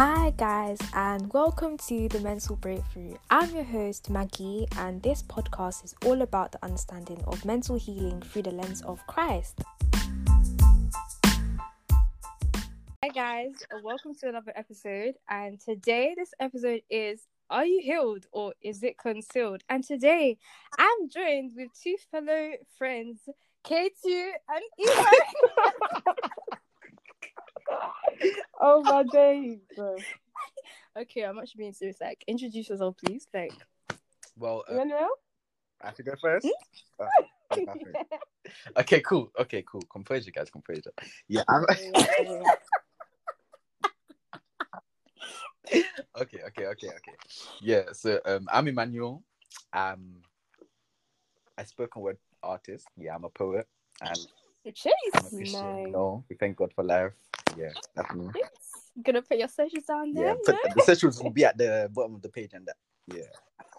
Hi, guys, and welcome to the Mental Breakthrough. I'm your host, Maggie, and this podcast is all about the understanding of mental healing through the lens of Christ. Hi, guys, welcome to another episode. And today, this episode is Are you healed or is it concealed? And today, I'm joined with two fellow friends, K2 and Ewan. oh my days. okay, I'm actually being serious. Like, introduce yourself, please. Like, Well, You uh, wanna? I have to go first. Hmm? Uh, I go first. okay, cool. Okay, cool. Composure, guys. Composure. Yeah. Okay, okay, okay, okay. Yeah. So, um, I'm Emmanuel. Um, a spoken word artist. Yeah, I'm a poet, and I'm a Chase. Christian. Nice. No, we thank God for life. Yeah, definitely. Yes. Gonna put your socials down Yeah, there. put, the socials will be at the bottom of the page and that. Yeah.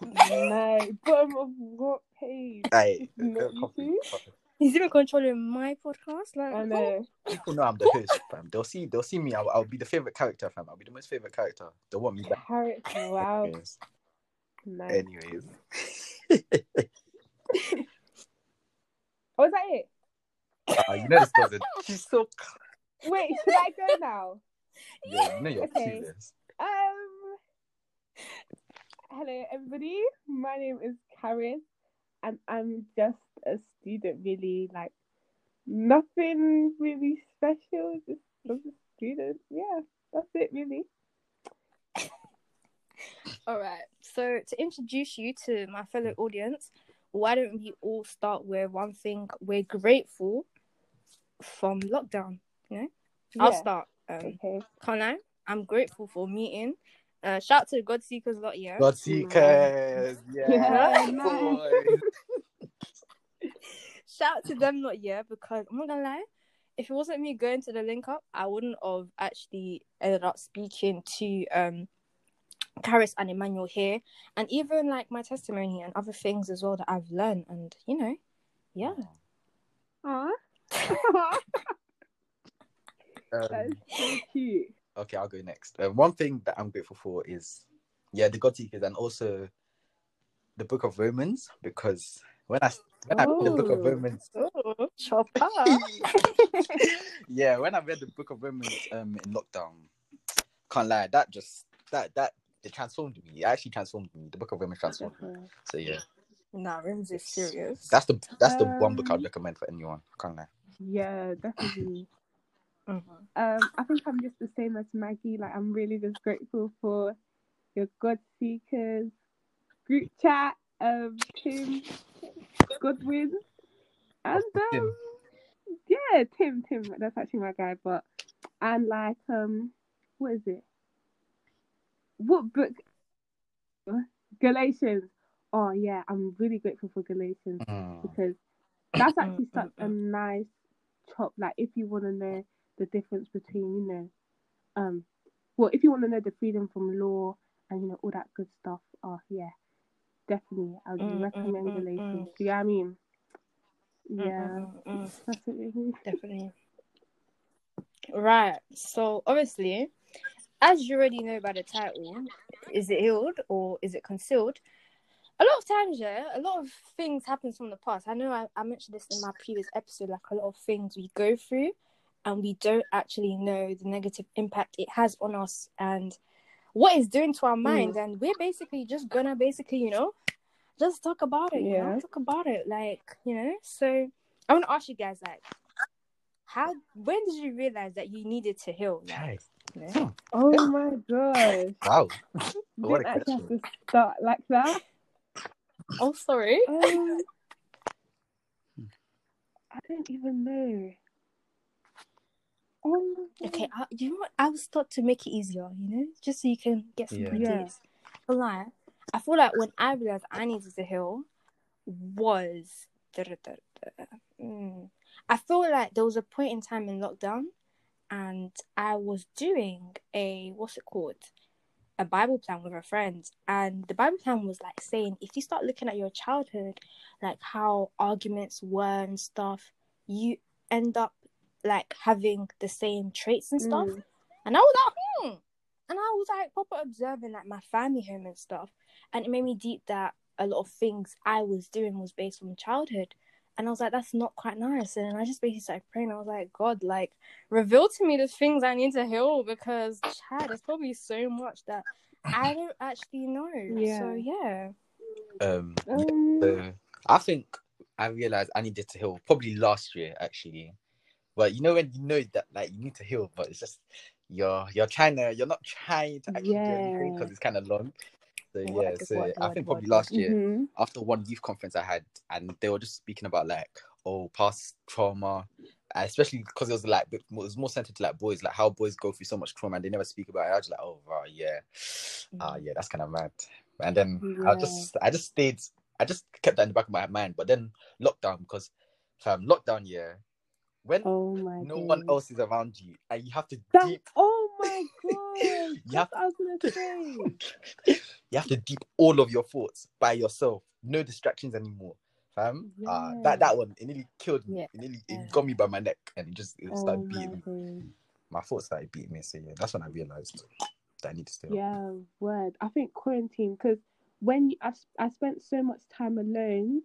no, bottom of what page? Aye, Not uh, copy, you copy. He's even controlling my podcast. Like, I know. People know I'm the host, fam. They'll see, they'll see me. I'll, I'll be the favorite character, fam. I'll be the most favorite character. They want me back. Character, wow. Anyways, Nice. anyways. Oh, is that it? Uh, you know this. She's so. Wait, should I go now? Yeah, you know you're Okay. clueless. Um, hello everybody. My name is Karen, and I'm just a student. Really, like nothing really special. Just, just a student. Yeah, that's it. Really. all right. So to introduce you to my fellow audience, why don't we all start with one thing we're grateful from lockdown? You know, I'll start. Um, Okay. can't lie. I'm grateful for meeting. Uh, shout out to God Seekers lot, yeah. God seekers, yeah, Yeah, boy. Shout out to them lot, yeah, because I'm not gonna lie. If it wasn't me going to the link up, I wouldn't have actually ended up speaking to um Karis and Emmanuel here, and even like my testimony and other things as well that I've learned, and you know, yeah. Aw. Um, so cute. okay, I'll go next. Um, one thing that I'm grateful for is, yeah, the God seekers and also the Book of Romans because when I when I read the Book of Oh. Romans, Oh, yeah, when I read the Book of Romans um in lockdown, can't lie, that just that that it transformed me. It actually transformed me. The Book of Romans transformed me. So yeah, nah, Rims is serious. that's the that's the one book I'd Um, recommend for anyone. Can't lie. Yeah, definitely. Mhm. Um, I think I'm just the same as Maggie. Like, I'm really just grateful for your God Seekers group chat, um, Tim, Godwin, and Tim. um, yeah, Tim, Tim. That's actually my guy. But and like, um, what is it? What book? Galatians. Oh yeah, I'm really grateful for Galatians Mm. because that's Mm, actually such mm, a nice chop. Like if you want to know the difference between, you know, um, well, if you want to know the freedom from law and you know all that good stuff, oh yeah, definitely, I would Mm, mm, recommend mm, Galatians. mm. Do you know what I mean? Mm, Yeah, mm, mm, mm. that's it. Really. Definitely. Right. So obviously, as you already know by the title, is it healed or is it concealed? A lot of times, yeah, a lot of things happen from the past. I know I, I mentioned this in my previous episode, like a lot of things we go through and we don't actually know the negative impact it has on us and what it's doing to our minds. And we're basically just gonna basically, you know, just talk about it, you know, Yeah. talk about it. Like, you know, so I wanna ask you guys like how when did you realize that you needed to heal? Like, Okay. you know? Oh my gosh! Wow. What didn't a actually question. to start like that. Oh sorry. Um, I don't even know. Okay, I, you know what? I will start to make it easier, you know, just so you can get some Yeah. ideas. But like, I feel like when I realized I needed to heal was, Mm. I feel like there was a point in time in lockdown, and I was doing a what's it called, a Bible plan with a friend, and the Bible plan was like saying if you start looking at your childhood, like how arguments were and stuff, you end up like having the same traits and stuff. Mm. And I was like, hmm, and I was like proper observing like my family home and stuff, and it made me deep that a lot of things I was doing was based on childhood. And I was like, that's not quite nice. And I just basically started praying. I was like, God, like, reveal to me the things I need to heal because, Chad, there's probably so much that I don't actually know. Yeah. So, yeah. Um, Um, so I think I realized I needed to heal probably last year actually. But you know when you know that like you need to heal, but it's just you're you're trying to you're not trying to actually do anything because it's kind of long. So yeah, so word, I word, think word, probably last year mhm. after one youth conference I had, and they were just speaking about like oh past trauma, uh, especially because it was like it was more centered to like boys, like how boys go through so much trauma and they never speak about it. I was just like oh wow yeah, ah Mm. yeah that's kind of mad. And then I just I just stayed I just kept that in the back of my mind. But then lockdown because um lockdown yeah, when Oh no one else is around you and you have to That, deep oh my god! You what I was gonna say. you have to deep all of your thoughts by yourself. No distractions anymore. Fam. Uh, that that one it nearly killed me. Yeah. It nearly Yeah. it got me by my neck and it just it Oh started my beating me. My thoughts started beating me. So yeah, that's when I realized that I need to stay up. Yeah, word. I think quarantine because when I, I spent so much time alone,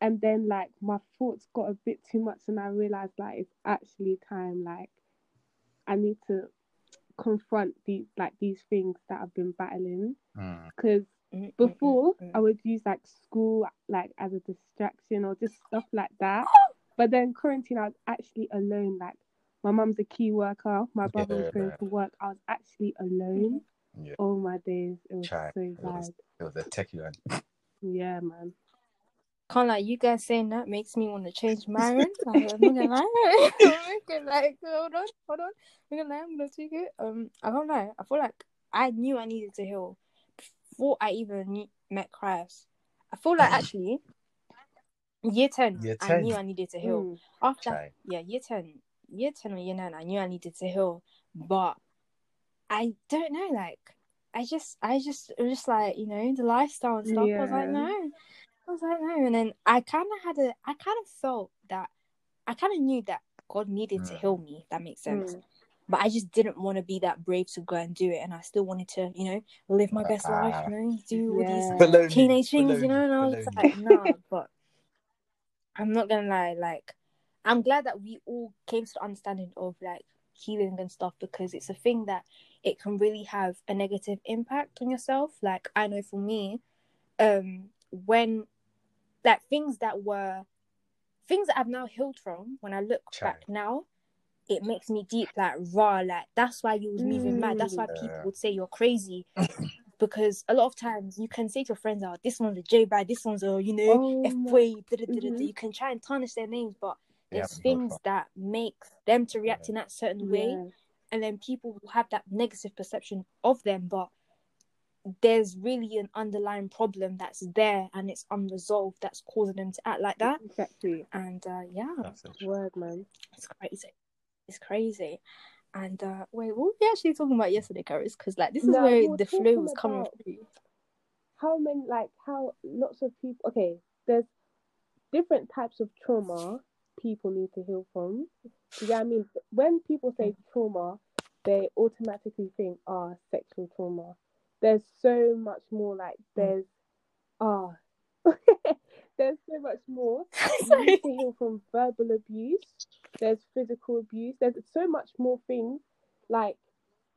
and then like my thoughts got a bit too much, and I realized like it's actually time. Like I need to confront these like these things that I've been battling because Mm, mm, before mm, mm. I would use like school like as a distraction or just stuff like that. But then quarantine, I was actually alone. Like my mum's a key worker, my brother was going Yeah. to work. I was actually alone. Yeah. Oh my days, it was Try. so It was- bad. It was a techie one. Yeah, man. Can't like you guys saying that makes me want to change my. Like, I'm gonna lie. I'm gonna, like, hold on, hold on. I'm gonna lie, I'm gonna take it. Um, I can't lie. I feel like I knew I needed to heal before I even met Christ. I feel like actually, year ten, Year I knew I needed to heal. Mm. After Try. yeah, year ten, year ten or year nine, I knew I needed to heal, but I don't know. Like, I just, I just, it was just like you know the lifestyle and stuff. I was like, no, I was like, no, and then I kind of had a, I kind of felt that, I kind of knew that God needed to Mm. heal me. That makes sense. Mm. But I just didn't want to be that brave to go and do it, and I still wanted to, you know, live my best life. You know, do all these Yeah. Baloney, teenage things, you know, and I was baloney. like, no, but I'm not gonna lie, like I'm glad that we all came to the understanding of like healing and stuff because it's a thing that it can really have a negative impact on yourself. Like I know for me, um, when like things that were things that I've now healed from, when I look Try. back now, it makes me deep like raw, like that's why you was moving mad. That's why Mm. people Yeah. would say you're crazy. because a lot of times you can say to your friends, "Oh, this one's a J bad, this one's a you know Oh F my- boy." da, da, da, da, da." Mhm. You can try and tarnish their names, but Yeah, there's but things that make them to react in that certain way, and then people will have that negative perception of them, but there's really an underlying problem that's there and it's unresolved that's causing them to act like that. Exactly. And uh, yeah, That's. Word, man. it's crazy. It's crazy. And uh, wait, what were we actually talking about yesterday, Caris? Because like this is No, where the flow talking was coming from. How many, like, how lots of people, okay, there's different types of trauma people need to heal from. Yeah, you know I mean? When people say trauma, they automatically think, ah, sexual trauma. There's so much more, like, there's, ah, there's so much more. You Sorry. need heal from verbal abuse, there's physical abuse, there's so much more things, like,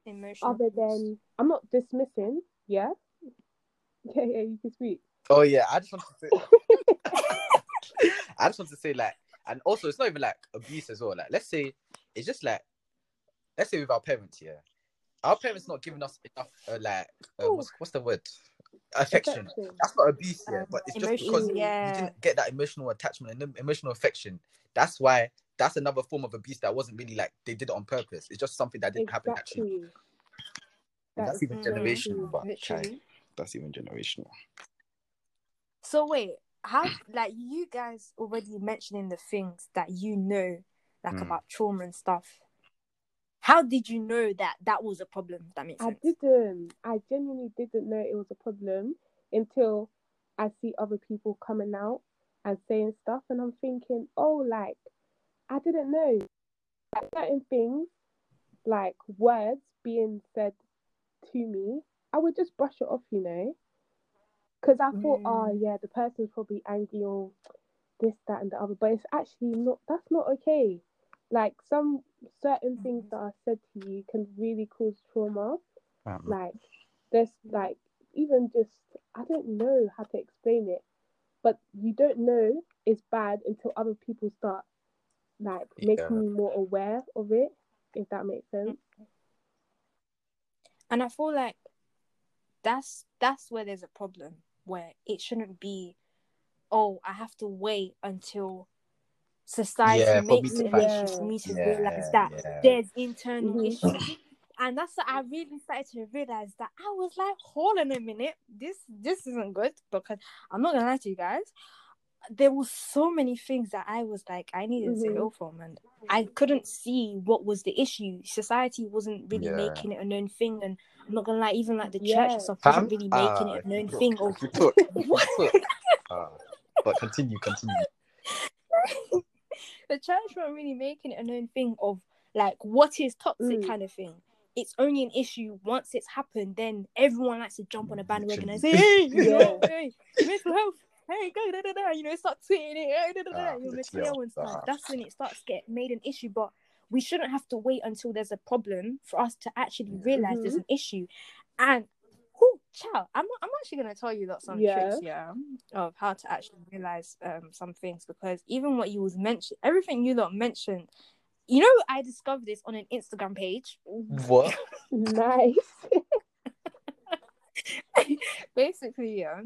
Emotional. other abuse. than, I'm not dismissing, yeah? Yeah, yeah, you can speak. Oh yeah, I just want to say. I just want to say like, and also it's not even like abuse as well. Like, let's say it's just like, let's say with our parents here, our parents not giving us enough uh, like, uh, what's what's the word? Affection. Affection. That's not abuse, yeah, Um, but it's just because yeah. you didn't get that emotional attachment and emotional affection. That's why that's another form of abuse that wasn't really like they did it on purpose. It's just something that didn't happen naturally. Exactly. That That's even generational, but okay, that's even generational. So wait, how like you guys already mentioning the things that you know, like Mm. about trauma and stuff. How did you know that that was a problem? That makes sense. I didn't. I genuinely didn't know it was a problem until I see other people coming out and saying stuff, and I'm thinking, oh, like I didn't know like, certain things, like words being said to me, I would just brush it off, you know, because I thought, oh Mm. yeah, the person's probably angry or this, that, and the other, but it's actually not. That's not okay. Like some certain things that are said to you can really cause trauma. Um, Like there's like even just I don't know how to explain it, but you don't know it's bad until other people start like making you more aware of it. If that makes sense. And I feel like that's that's where there's a problem where it shouldn't be oh, I have to wait until society Yeah, for me makes it an for me to yeah, realize that yeah. there's internal Mhm. issues. And that's what I really started to realize that I was like, hold on a minute, this this isn't good because I'm not gonna lie to you guys. There was so many things that I was like I needed to Mhm. heal from, and I couldn't see what was the issue. Society wasn't really Yeah. making it a known thing, and I'm not gonna lie, even like the church Yeah. and stuff Fam? wasn't really making Ah, it a known you thing. talk, Of you talk, you What? talk. Ah, but continue, continue. the church weren't really making it a known thing of like what is toxic Mm. kind of thing. It's only an issue once it's happened, then everyone likes to jump on a bandwagon and say, Hey, you know, hey, mental health, hey, go da da da, you know, start tweeting it, hey, da, da, da, Ah, you know, let's material go. and stuff. Ah. That's when it starts to get made an issue. But we shouldn't have to wait until there's a problem for us to actually realize there's an issue. And who child, I'm I'm actually gonna tell you lot some Yeah. tricks, yeah, of how to actually realize um some things because even what you was mentioned, everything you lot mentioned, you know, I discovered this on an Instagram page. What? Nice. Basically, yeah,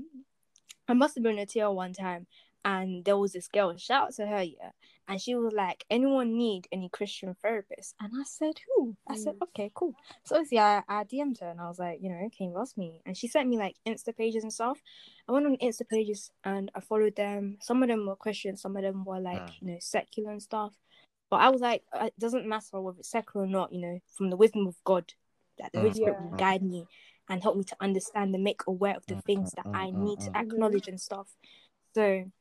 I must have been a TL one time, and there was this girl. Shout out to her, yeah, and she was like, "Anyone need any Christian therapist?" And I said, "Who?" I said, Mm. "Okay, cool." So obviously, I, I DM'd her, and I was like, "You know, can you ask me?" And she sent me like Insta pages and stuff. I went on Insta pages and I followed them. Some of them were Christian, some of them were like Mm. you know secular and stuff. But I was like, uh, it doesn't matter whether it's secular or not. You know, from the wisdom of God, that the Holy Mm. Spirit will guide me and help me to understand and make aware of the Mm, things mm, that mm, I mm, need to mm. acknowledge and stuff. So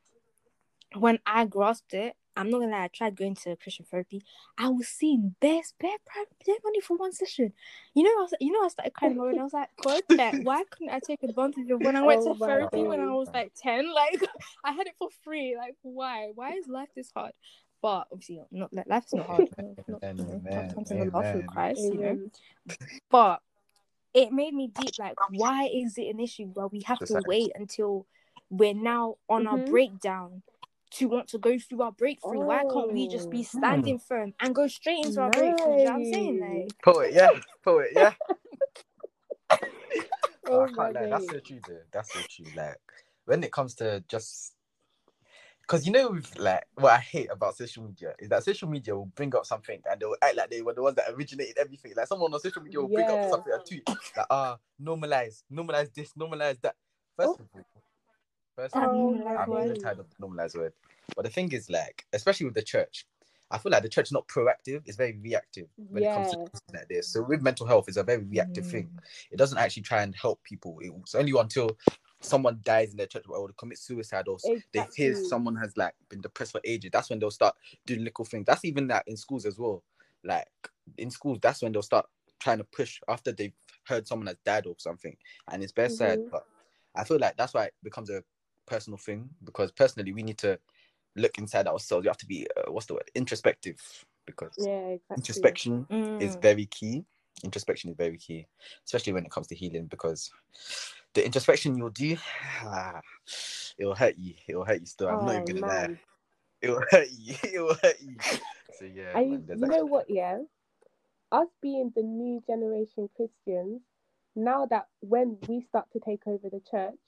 when I grasped it, I'm not gonna lie, I tried going to Christian therapy. I was seeing best bare private bare money for one session. You know, I was you know I started crying about it. and I was like, God, like, why couldn't I take advantage of when I went Oh to my therapy when I was like ten? Like I had it for free. Like why? Why is life this hard? But obviously not like life's not hard. No, not, you know, Amen, sometimes in the love through amen. Christ, you know but it made me deep like why is it an issue where we have to Society. wait until we're now on our Mhm. breakdown to want to go through our breakthrough why can't we just be Oh. standing firm and go straight into our breakthrough you know what i'm saying Nice. like Poet, yeah, poet, yeah. Oh I can't lie. That's what you true, though. That's what you Like when it comes to just because you know, like what I hate about social media is that social media will bring up something and they will act like they were the ones that originated everything. Like someone on social media will bring up something a tweet like ah normalize, normalize this, normalize that. First Oh. of all, first of That all, normalize I'm even tired of the word. But the thing is, like, especially with the church, I feel like the church is not proactive; it's very reactive when it comes to things like this. So with mental health, it's a very reactive thing it doesn't actually try and help people. It's only until someone dies in their church or commits suicide or s- they hear someone has like been depressed for ages. That's when they'll start doing little things. That's even that in schools as well. Like in schools, that's when they'll start trying to push after they've heard someone has died or something. And it's very sad, Mhm. but I feel like that's why it becomes a personal thing because personally we need to look inside ourselves. You have to be uh, what's the word introspective because Yeah, exactly. introspection is Mm. very key. Introspection is very key, especially when it comes to healing, because the introspection you'll do, ah, it will hurt you. It will hurt you still. I'm not Oh even gonna lie. It will hurt you. It will hurt you. So yeah, man, you, you know what, yeah? Us being the new generation Christians, now that when we start to take over the church,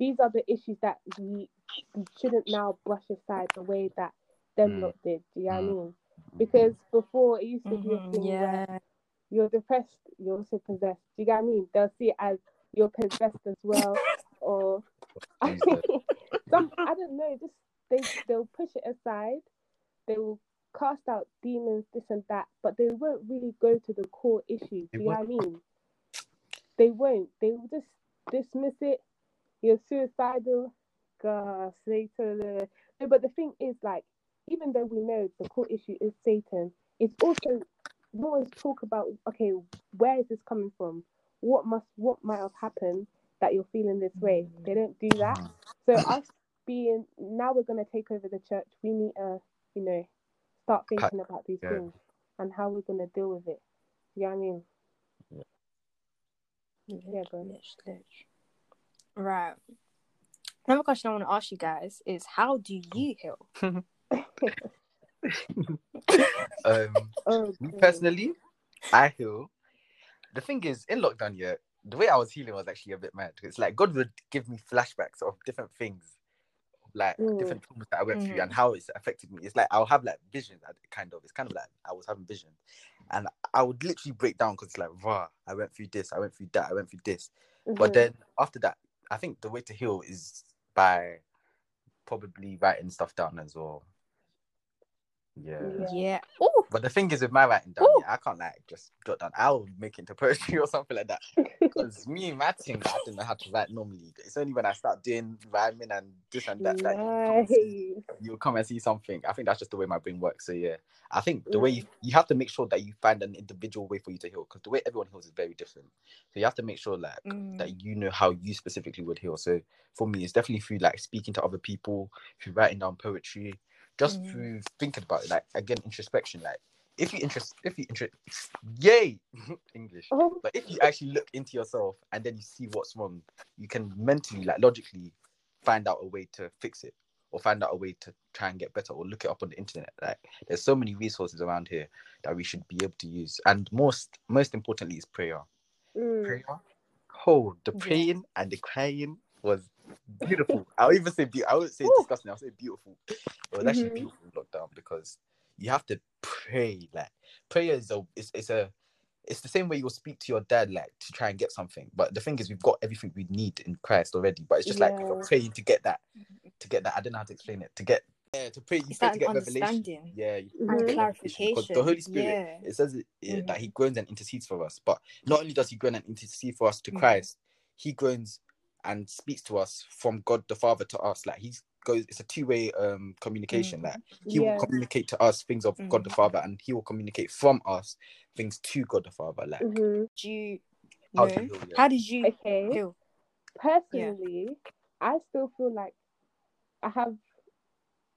these are the issues that we, we shouldn't now brush aside the way that them Mm. lot did. Do you know what I Mm. mean? Because before it used to be a Mhm, thing where yeah you're depressed, you're also possessed. Do you get what I mean? They'll see it as you're possessed as well, or some I don't know. Just they they'll push it aside. They will cast out demons, this and that, but they won't really go to the core issue. Do you know what I mean? They won't. They will just dismiss it. You're suicidal. God, Satan. No, but the thing is, like, even though we know the core issue is Satan, it's also no one's talk about okay, where is this coming from? what must what might have happened that you're feeling this way. Mm. They don't do that. Mhm. So us being now we're gonna take over the church. We need to, you know, start thinking about these yeah. things and how we're gonna deal with it. You know what I mean? Yeah, bro. Lich, lich. Right. Another question I want to ask you guys is how do you heal? Um, Oh, me personally, I heal. The thing is, in lockdown, yeah, the way I was healing was actually a bit mad. It's like God would give me flashbacks of different things, like Mm. different traumas that I went through Mhm. and how it's affected me. It's like I'll have like visions, kind of. It's kind of like I was having visions, and I would literally break down because it's like, wow, I went through this, I went through that, I went through this. But Mhm. then after that, I think the way to heal is by probably writing stuff down as well. Yeah. Yeah. Yeah. Oh, But the thing is with my writing down, yeah, I can't like just jot down. I'll make it into poetry or something like that. Because me, my thing, I don't know how to write normally. It's only when I start doing rhyming and this and that that you come and see- Nice. you'll come and see something. I think that's just the way my brain works. So yeah, I think the way you, you have to make sure that you find an individual way for you to heal because the way everyone heals is very different. So you have to make sure like Mm. that you know how you specifically would heal. So for me, it's definitely through like speaking to other people, through writing down poetry, just Mm. through thinking about it. Like again, introspection. Like if you interest, if you interest, yay, English. Oh, But if you actually look into yourself and then you see what's wrong, you can mentally, like logically, find out a way to fix it or find out a way to try and get better or look it up on the internet. Like there's so many resources around here that we should be able to use. And most most importantly is prayer. mm. Prayer. Oh, the Yeah. praying and the crying was beautiful. I'll even say be- I would say Ooh. disgusting. I'll say beautiful. It was actually Mhm. beautiful in lockdown because you have to pray. Like prayer is a it's, it's a it's the same way you'll speak to your dad like to try and get something. But the thing is we've got everything we need in Christ already. But it's just like you're praying to get that, to get that. I don't know how to explain it. To get yeah, to pray, you It's pray to get revelation. understanding Yeah, you And pray to get clarification. because the Holy Spirit Yeah. it says it, it- that Mhm. he groans and intercedes for us. But not only does he groan and intercede for us to Mhm. Christ, he groans and speaks to us from God the Father to us. Like he's goes, it's a two way um communication. Mhm. Like he yeah. will communicate to us things of God the Mhm. Father, and he will communicate from us things to God the Father. Like hmm Do you how know? to heal. Yeah. How did you Okay. heal? Personally, I still feel like I have,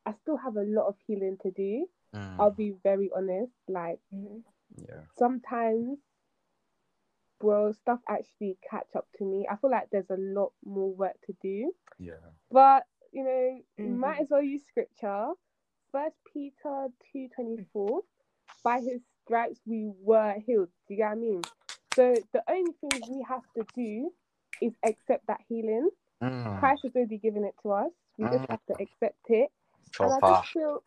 I still have a lot of healing to do. Mm, I'll be very honest. Like Mhm. yeah. sometimes, bro, stuff actually catch up to me. I feel like there's a lot more work to do. Yeah. But you know, you might as well use scripture. First Peter two twenty four. By his stripes we were healed. Do you get what I mean? So the only thing we have to do is accept that healing. Mm, Christ has already given it to us. We just Mm. have to accept it. And I just feel,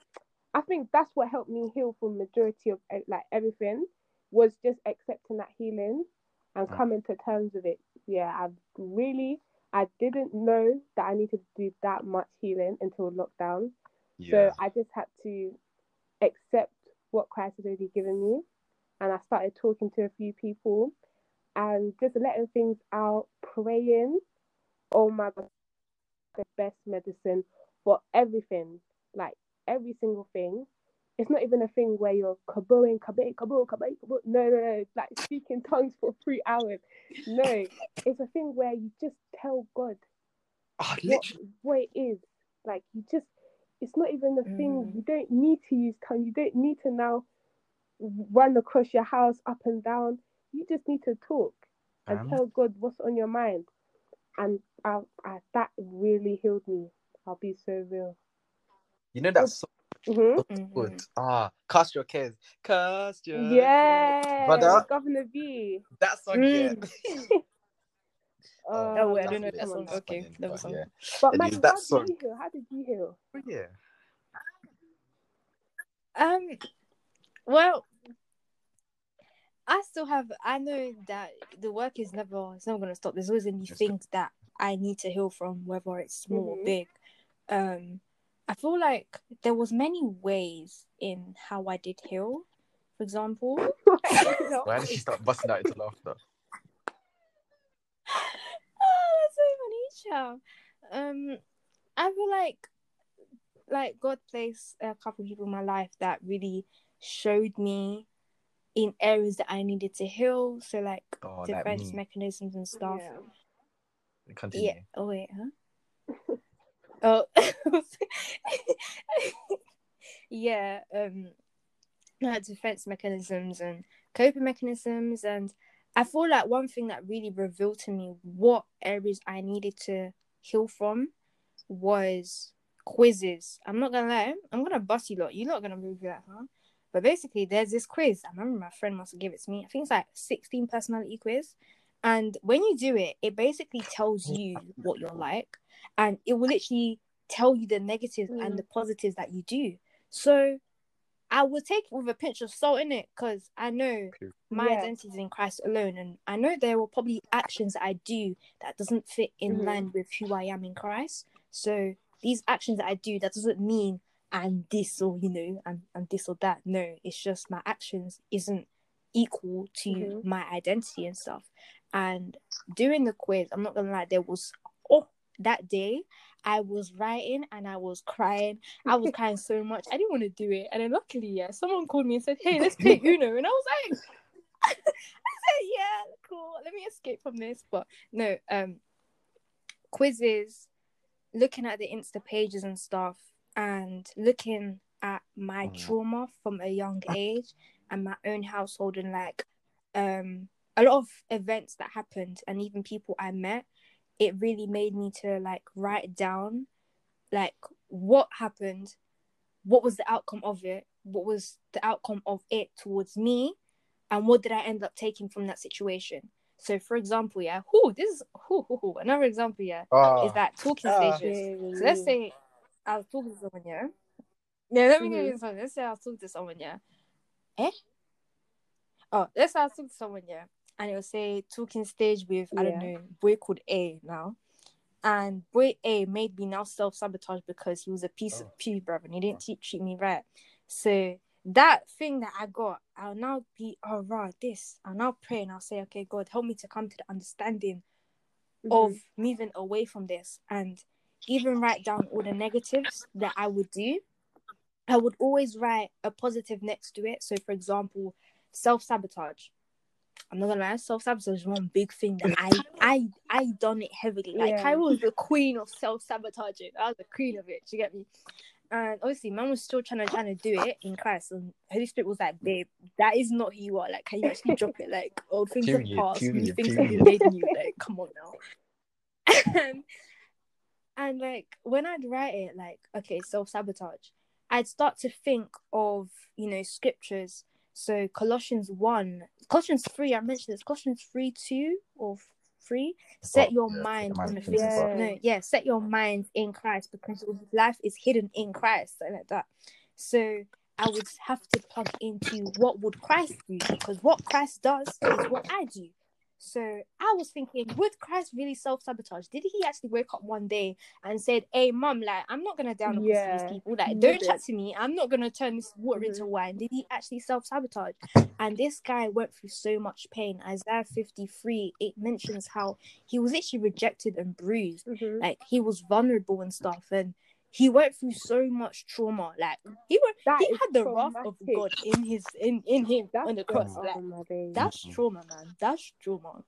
I think that's what helped me heal from majority of eh, like everything was just accepting that healing and Mm. coming to terms with it. Yeah, I really, I didn't know that I needed to do that much healing until lockdown. Yeah. So I just had to accept what Christ has already given me. And I started talking to a few people and just letting things out, praying. Oh my God, the best medicine for everything. Like every single thing. It's not even a thing where you're kaboing, kaboing, kaboing, kaboing, kaboing. No, no, no. Like speaking tongues for three hours. No, it's a thing where you just tell God Oh, what, what it is. Like you just, it's not even a thing. Mm. You don't need to use tongue. You don't need to now run across your house up and down. You just need to talk and Um, tell God what's on your mind. And I, I, that really healed me. I'll be so real. you know that song hmm Mhm. good. Ah, cast your cares. Cast your. Yeah, Brother. Guvna B. That song, yeah. Oh, Oh, wait, I that's don't know that song. Okay, funny, that was but song. yeah. But And man, it's that how song. did you heal? How did you heal? Yeah. Um, well, I still have. I know that the work is never. It's never gonna stop. There's always gonna be things that I need to heal from, whether it's small or Mhm. big. Um, I feel like there was many ways in how I did heal. For example, Why did she start busting out into laughter? oh, that's so funny, child. Um, I feel like, like God placed a couple people in my life that really showed me in areas that I needed to heal. So like Oh, defense mechanisms and stuff. Yeah. Continue. Yeah. Oh wait, huh? oh. yeah. Um. Like defense mechanisms and coping mechanisms, and I feel like one thing that really revealed to me what areas I needed to heal from was quizzes. I'm not gonna lie. I'm gonna bust you lot. You're not gonna move that, huh? But basically, there's this quiz. I remember my friend must given it to me. I think it's like 16 personality quiz. And when you do it, it basically tells you what you're like, and it will literally tell you the negatives and Mm. the positives that you do. So I will take it with a pinch of salt in it because I know my Yeah. identity is in Christ alone, and I know there will probably actions that I do that doesn't fit in Mhm. line with who I am in Christ. So these actions that I do, that doesn't mean I'm this or you know I'm I'm this or that. No, it's just my actions isn't equal to Mhm. my identity and stuff. And during the quiz, I'm not gonna lie, there was oh that day I was writing and I was crying. I was crying so much. I didn't want to do it. And then luckily, yeah, someone called me and said, Hey, let's play Uno. And I was like, I said, Yeah, cool. Let me escape from this. But no, um quizzes, looking at the Insta pages and stuff, and looking at my Mm. trauma from a young age and my own household and like um a lot of events that happened and even people I met, it really made me to like write down like what happened, what was the outcome of it, what was the outcome of it towards me, and what did I end up taking from that situation. So, for example, yeah, who this is who, who, who, another example, yeah, Oh, is that talking Ah. stages. So let's say I was talking to someone, yeah. Yeah, let me give Mhm. you something. Let's say I was talking to someone, yeah. Eh? Oh, let's say I was to someone, yeah. And it will say talking stage with, I don't know, boy called A now. And boy A made me now self sabotage because he was a piece Oh. of pee, brother, and he didn't te- treat me right. So that thing that I got, I'll now be, oh, right, this. I'll now pray and I'll say, okay, God, help me to come to the understanding of Mhm. moving away from this and even write down all the negatives that I would do. I would always write a positive next to it. So, for example, self sabotage. I'm not gonna lie, self sabotage is one big thing that I I I done it heavily. Like Yeah. I was the queen of self sabotaging. I was the queen of it. Do you get me? And obviously, man was still trying to trying to do it in class, and Holy Spirit was like, "Babe, that is not who you are. Like, can you actually drop it? Like, old things have Period, passed, new period, things have been made new. Like, come on now." and, and like when I'd write it, like, okay, self sabotage, I'd start to think of you know scriptures. So Colossians one, Colossians three. I mentioned this. Colossians three two or three. Set Oh, your yeah, mind on the things. Yeah. No, yeah, set your mind in Christ because life is hidden in Christ, something like that. So I would have to plug into what would Christ do because what Christ does is what I do. So I was thinking, would Christ really self sabotage? Did he actually wake up one day and said, "Hey, mum, like I'm not gonna down Yeah, these people. Like don't chat to me. I'm not gonna turn this water into wine." Did he actually self sabotage? And this guy went through so much pain. Isaiah 53 it mentions how he was actually rejected and bruised Mhm. like he was vulnerable and stuff and he went through so much trauma like he went That he had the wrath of god in his in in him That's on the the- cross like my that's trauma man. That's trauma.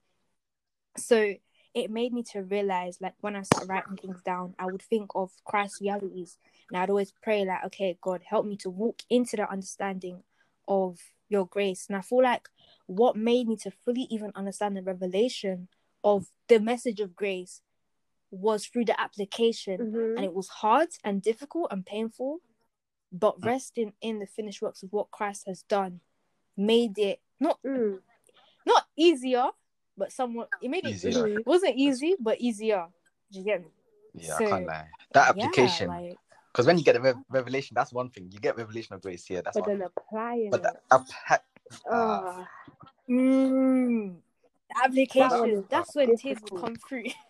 So it made me to realize like when i start writing things down i would think of christ's realities and i'd always pray like okay god help me to walk into the understanding of your grace. And i feel like what made me to fully even understand the revelation of the message of grace was through the application Mhm. and it was hard and difficult and painful but resting in the finished works of what christ has done made it not Mm. not easier but somewhat it made it Easier. it wasn't easy but easier do you get me Yeah, So, I can't lie. That Yeah, application, like, because when you get the rev- revelation, that's one thing. You get revelation of grace, yeah, that's But one. then applying But the appa- uh, Oh, mm, the That application is that's when tears will come through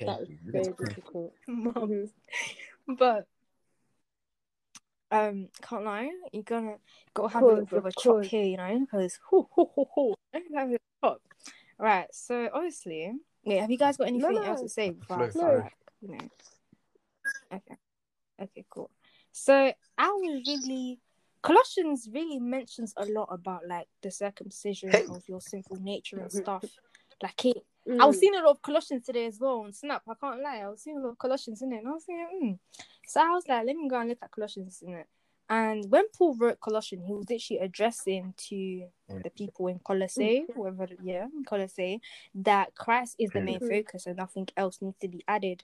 that is you very get difficult. Mum. Mhm. but um can't lie you're gonna gotta have a bit of a chop here you know because hoo, hoo, hoo, hoo. have a chop right so obviously wait have you guys got anything else no. to say before I Flow, start, flow. like, you know okay okay cool so I was really Colossians really mentions a lot about like the circumcision Hey. of your sinful nature and stuff. Like it, Mm. I was seeing a lot of Colossians today as well on Snap. I can't lie, I was seeing a lot of Colossians in it, and I was thinking, mm. so I was like, let me go and look at Colossians in it. And when Paul wrote Colossians, he was literally addressing to Mm. the people in Colossae, whatever, yeah, in Colossae, that Christ is the main Mhm. focus and nothing else needs to be added.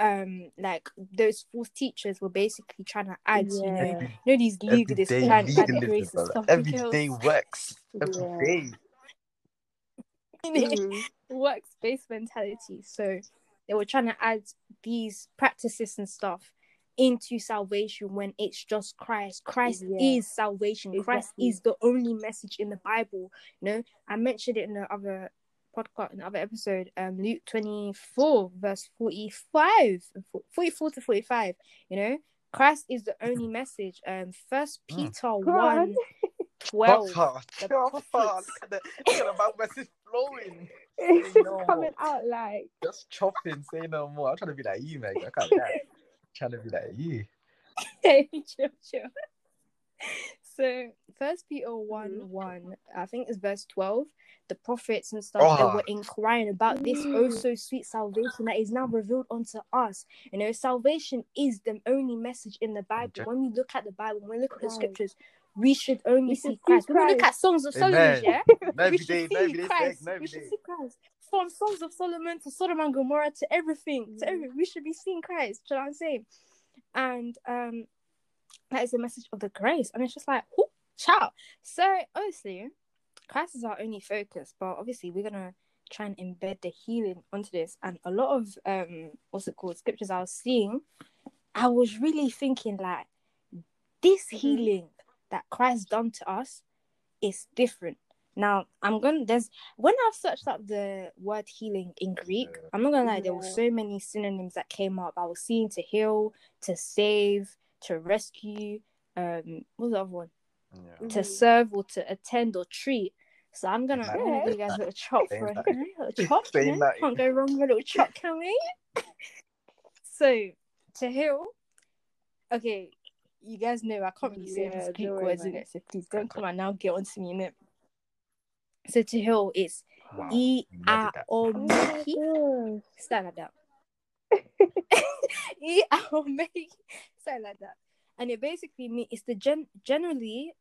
Um, like those false teachers were basically trying to add, you know, you know these legalists Everyday trying to add grace and stuff. Everyday else. works. Yeah. Every day. Mhm. works based mentality. So they were trying to add these practices and stuff into salvation when it's just Christ. Christ Yeah. is salvation. Christ is the only message in the Bible. You know, I mentioned it in the other podcast, in the other episode, um, Luke 24, verse 45, 44 to 45. You know, Christ is the only message. Um, First Mm. Peter on. 1 12. The prophets. Look at the look at the Bible verses flowing. It's just no coming more. out like Just chopping, say no more. I'm trying to be like you, man. I can't lie. trying to be like you. chill, chill. So First Peter one Mhm. one, I think it's verse twelve. The prophets and stuff they Oh. were inquiring about this oh so sweet salvation that is now revealed unto us. You know, salvation is the only message in the Bible. Ju- When we look at the Bible, when we look at the scriptures, we should only We see should see Christ. When we look at songs of Solomon, Amen. yeah, No we should day, see no every day, Christ. no we should day. see Christ. From Songs of Solomon to Sodom and Gomorrah to everything, to everything, we should be seeing Christ. Do you know what I'm saying? And um, that is the message of the grace, and it's just like, oh, ciao. So obviously, Christ is our only focus, but obviously we're gonna try and embed the healing onto this. And a lot of um, what's it called, scriptures I was seeing, I was really thinking like, this Mhm. healing that Christ done to us is different. Now I'm gonna there's when I've searched up the word healing in Greek, I'm not gonna lie, there were so many synonyms that came up. I was seeing to heal, to save, to rescue, um what was the other one? Yeah. To Mhm. serve or to attend or treat. So I'm gonna, I'm gonna give you guys a little chop for a that. little chop. Saying You. Can't go wrong with a little chop, can we? so to heal, okay, you guys know I can't really say Yeah, these Greek don't words in it, so please don't come and now get onto me in it. So to heal, it's Wow. E you A nutted that. O Oh my Meki. gosh. Something like that. E A O Meki. Like that. And it basically means it's the gen- generally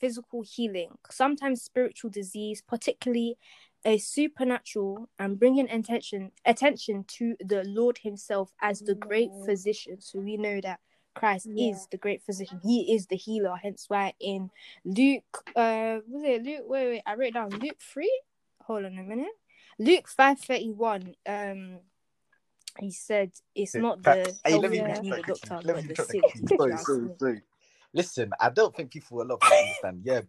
physical healing, sometimes spiritual disease, particularly a supernatural, and bringing attention attention to the Lord Himself as the great mm. physician. So we know that Christ Yeah. is the great physician. He is the healer. Hence why in Luke, uh, was it Luke? Wait, wait, I wrote it down Luke three. Hold on a minute. Luke five thirty one. Um, he said it's not the Hey, let me healthy Yeah. that need a doctor, Let but me the sick. quickly. Sorry, sorry, sorry. Listen, I don't think people a lot of understand. Yeah,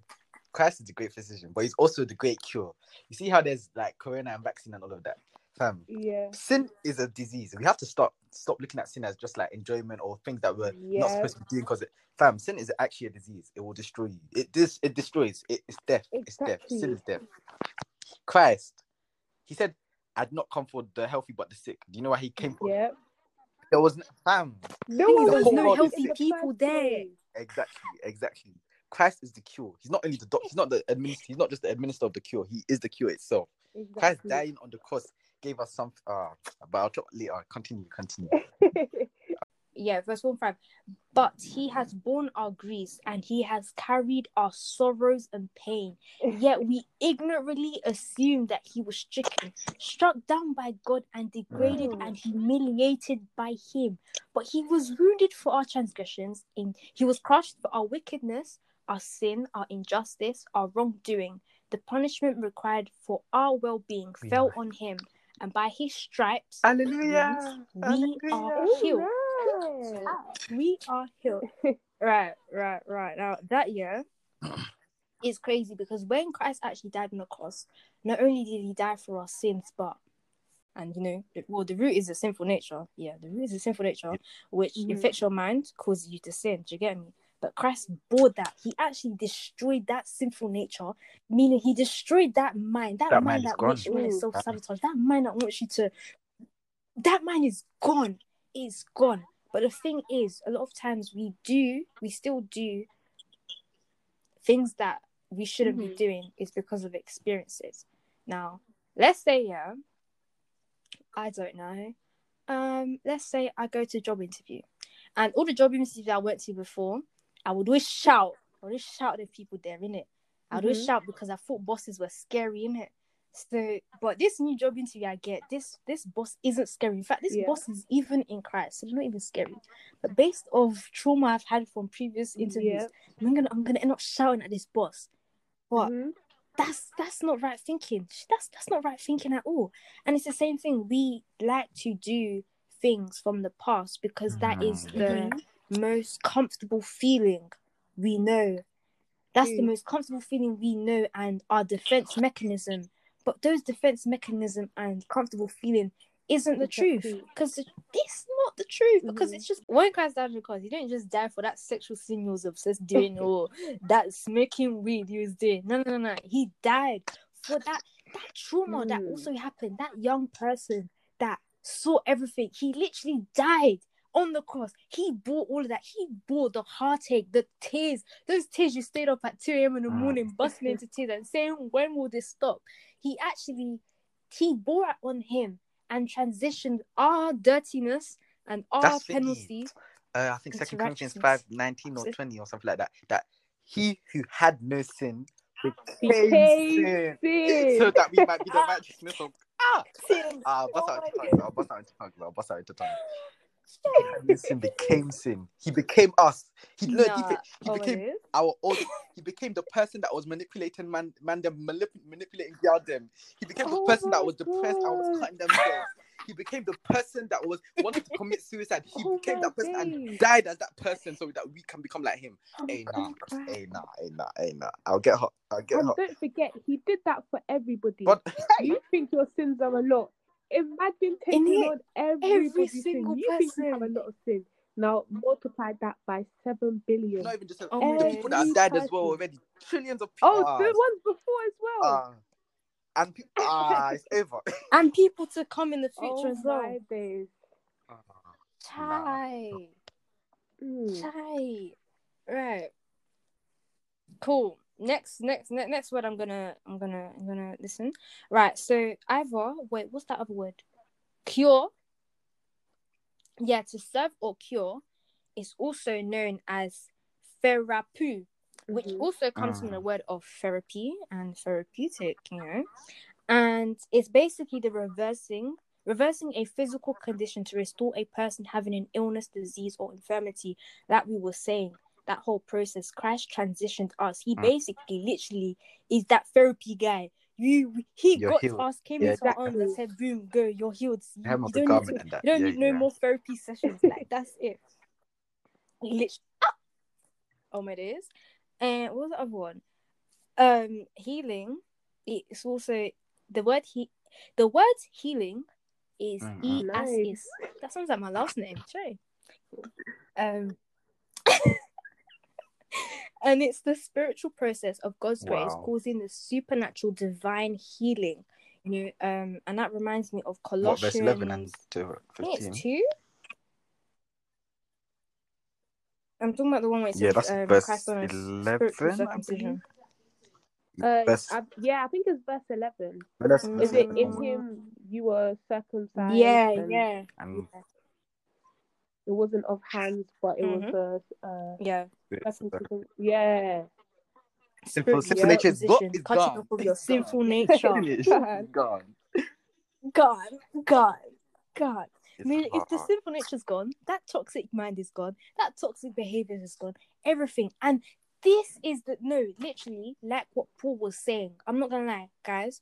Christ is the great physician, but he's also the great cure. You see how there's like corona and vaccine and all of that, fam. Yeah. Sin is a disease. We have to stop stop looking at sin as just like enjoyment or things that we're not supposed to be doing. Because fam, sin is actually a disease. It will destroy you. It this it destroys. It, it's death. It's death. Sin is death. Christ, he said, "I'd not come for the healthy but the sick." Do you know why he came for? Yeah. There was no, fam. No Thing one The there's whole no healthy sick. people there. Exactly, exactly. Christ is the cure. He's not only the doc. He's not the administ- He's not just the administrator of the cure. He is the cure itself. Christ dying on the cross gave us some. Ah, but I'll talk later. Continue, continue. yeah, verse 1 5. But he has borne our griefs and he has carried our sorrows and pain. Yet we ignorantly assumed that he was stricken, struck down by God, and degraded Mm. and humiliated by him. But he was wounded for our transgressions, in he was crushed for our wickedness, our sin, our injustice, our wrongdoing. The punishment required for our well being Yeah. fell on him, and by his stripes Hallelujah. we are healed. We are healed. right, right, right. Now that year is crazy because when Christ actually died on the cross, not only did he die for our sins, but and you know, the- well, the root is a sinful nature. Yeah, the root is a sinful nature, which Mhm. infects your mind, causes you to sin. Do you get me? But Christ bore that. He actually destroyed that sinful nature, meaning he destroyed that mind, that, That mind mind is that makes you to self sabotage, that mind that wants you to. That mind is gone. It's gone. But the thing is, a lot of times we do, we still do things that we shouldn't be Mhm. doing is because of experiences. Now, let's say yeah, I don't know. Um, let's say I go to a job interview, and all the job interviews I went to before, I would always shout. I would always shout at the people there, innit? I would always Mhm. shout because I thought bosses were scary, innit? So, but this new job interview I get, this this boss isn't scary. In fact, this Yeah. boss is even in Christ, so they're not even scary. But based off trauma I've had from previous interviews, Yeah. I'm gonna I'm gonna end up shouting at this boss. But Mhm. that's that's not right thinking. That's that's not right thinking at all. And it's the same thing. We like to do things from the past because that is Mm. the most comfortable feeling we know. That's the Mm. most comfortable feeling we know and our defense mechanism. But those defense mechanism and comfortable feeling isn't the truth because it's not the truth because Mhm. it's just one Christ died because he didn't just die for that sexual sin he was obsessed doing or that smoking weed he was doing. No, no, no, no. He died for that that trauma that Mm. also happened. That young person that saw everything. He literally died on the cross. He bore all of that. He bore the heartache, the tears. Those tears you stayed up at 2 a.m. in the Mm. morning, busting into tears and saying, When will this stop? He actually he bore it on him and transitioned our dirtiness and our That's penalty. Uh, I think Second Corinthians righteousness. 5, 19 or 20 or something like that. That he who had no sin became sin. sin. So that we might be the righteousness of ah ah bust out into tongues, I'll bust out into tongues, I'll bust out into tongues. He who had no sin became sin. He became us. He he, Nah. he it became our old. He became the person that was manipulating man, man them manip- manipulating girl them. He became the Oh person that was depressed and was God. cutting themselves. He became the person that was wanted to commit suicide. He Oh became that person and died as that person so that we can become like him. Oh, Hey God, nah, hey nah, hey nah, hey nah. I'll get hot. I'll get And hot. don't forget, he did that for everybody. But you think your sins are a lot. Imagine taking it, on everybody's sin. single You think you have a lot of sin. Now multiply that by seven billion. not even just Oh the my people that have Every died as well already. Trillions of people. Oh, Ah, the ones before as well. ah. and people, ah, it's over. And people to come in the future oh as well. my days. Ah, Chai. Mm. Chai. Right. Cool. Next, next, ne- next word. I'm gonna, I'm gonna, I'm gonna listen. Right. So either wait, what's that other word? Cure. Yeah, to serve or cure is also known as therapy, which Mhm. also comes from the Mm. word of therapy and therapeutic. You know, and it's basically the reversing reversing a physical condition to restore a person having an illness disease or infirmity that we were saying that whole process christ transitioned us. He Mm. basically literally is that therapy guy. You he You're got healed. us came Yeah, into our arms and said boom go you're healed. You, you don't need, to, that. you don't yeah, need no more therapy sessions. Like that's it. Literally oh my days. And what was the other one? Um healing it's also the word he the word healing is Mm, e as is that sounds like my last name. Shay. um and it's the spiritual process of god's grace causing the supernatural divine healing you know um and that reminds me of What colossians verse eleven and to I think fifteen? it's two I'm talking about the one where it Yeah, says that's um, verse Christ on 11, I circumcision. Uh, Verse- I, yeah, I think it's verse eleven. No, that's- Mm. Is that's it in Mm. him you were circumcised? Yeah, and yeah, And It wasn't of hands, but it Mhm. was a uh, yeah. Circumcision. Yeah. Sinful, Spiritual sinful nature is, go- is gone. off of your It's sinful gone. nature. Finished. God. It's gone. God, God, God. I It's mean, if the hard. sinful nature's gone, that toxic mind is gone, that toxic behavior is gone, everything. And this is the no, literally, like what Paul was saying. I'm not gonna lie, guys.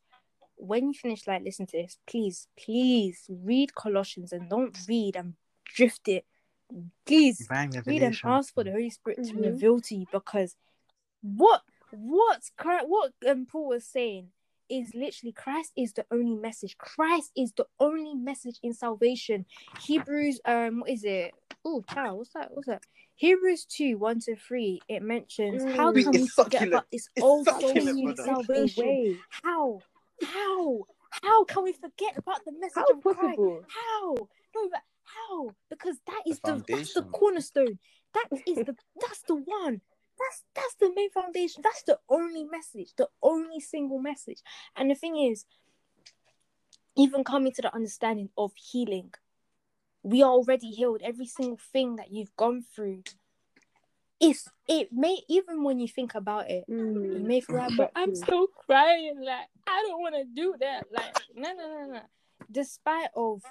When you finish, like, listen to this, please, please read Colossians and don't read and drift it. Please Divine read and ask for the Holy Spirit to Mhm. reveal to you because what what Chri- what um, Paul was saying is literally Christ is the only message. Christ is the only message in salvation. Hebrews um what is it? Oh, child, what's that? What's that? Hebrews 2, 1 to 3, it mentions how Mm. can we It's forget succulent. about this It's old succulent, soul brother. salvation? Way. How? How? How can we forget about the message How of Christ? How? No, but how? Because that is the, that's the cornerstone. That is the that's the one. that's that's the main foundation. That's the only message, the only single message. And the thing is, even coming to the understanding of healing, we are already healed. Every single thing that you've gone through, it's it may even when you think about it, you Mm. may feel like, but I'm still crying. Like I don't want to do that. Like no, no, no, no. Despite of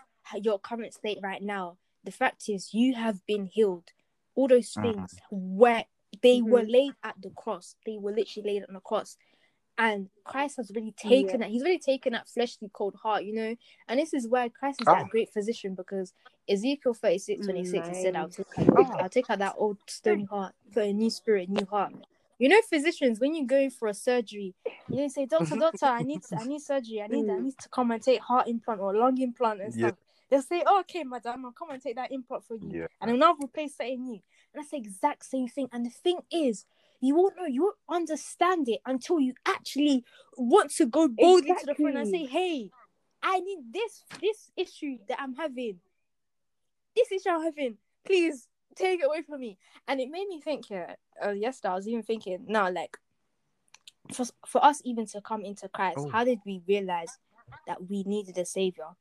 your current state right now, the fact is you have been healed. All those Mhm. things where they were Mhm. laid at the cross, they were literally laid on the cross. And Christ has really taken Yeah. that. He's really taken that fleshly cold heart, you know. And this is where Christ is Oh. that great physician because Ezekiel 36, 26, he said, I'll take, I'll take, Oh. I'll take out that old stony heart, put a new spirit, new heart. You know, physicians, when you go for a surgery, you know, say, Doctor, doctor, I need I need surgery. I need I Mm. need to come and take heart implant or lung implant and Yeah. stuff. They'll say, oh, okay, madam, I'll come and take that implant for you. Yeah. And I'll now replace that in you. And that's the exact same thing. And the thing is, you won't know, you won't understand it until you actually want to go boldly to the front and say, hey, I need this this issue that I'm having. This issue I'm having. Please take it away from me. And it made me think here, uh, yesterday I was even thinking, no, like for for us even to come into Christ, Oh. how did we realize that we needed a savior?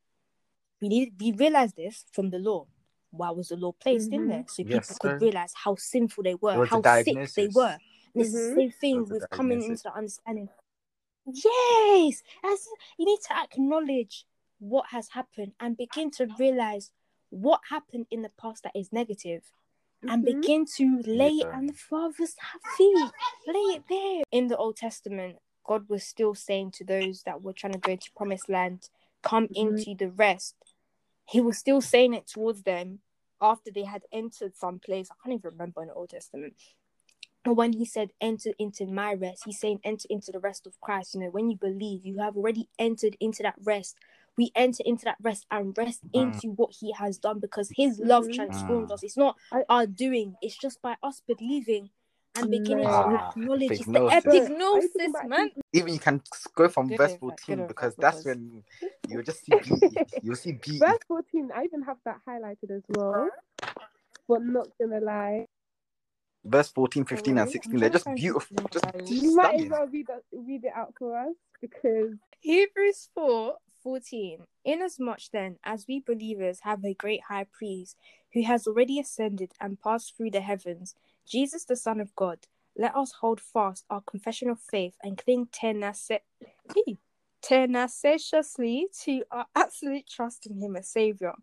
We needed we realized this from the law. Why was the law placed in Mhm. there? So Yes, people could sir. realize how sinful they were, was a how sick they were. And it's the Mhm. same thing was with coming into the understanding. Yes, as you need to acknowledge what has happened and begin to realize what happened in the past that is negative and Mhm. begin to lay it on the Father's feet. Lay it there. In the Old Testament, God was still saying to those that were trying to go into promised land, come Mhm. into the rest. He was still saying it towards them after they had entered some place. I can't even remember in the Old Testament. But when he said enter into my rest, he's saying enter into the rest of Christ. You know, when you believe, you have already entered into that rest. We enter into that rest and rest Mm. into what he has done because his love Mhm. transforms Mm. us. It's not our doing, it's just by us believing and beginning Man. to Ah, acknowledge it's the epignosis. epic Bro, are you talking gnosis, about man. Even you can go from Good verse on that, 14 because that, that's when you'll just see beauty. You'll see beauty. Verse 14, I even have that highlighted as well. But not gonna lie, Verse 14, 15, and 16, I'm they're just beautiful. Just that I- you might as well read, that, read it out for us because Hebrews 4 14. Inasmuch then as we believers have a great high priest who has already ascended and passed through the heavens, Jesus the Son of God, let us hold fast our confession of faith and cling tenaci- tenaciously to our absolute trust in Him as Savior.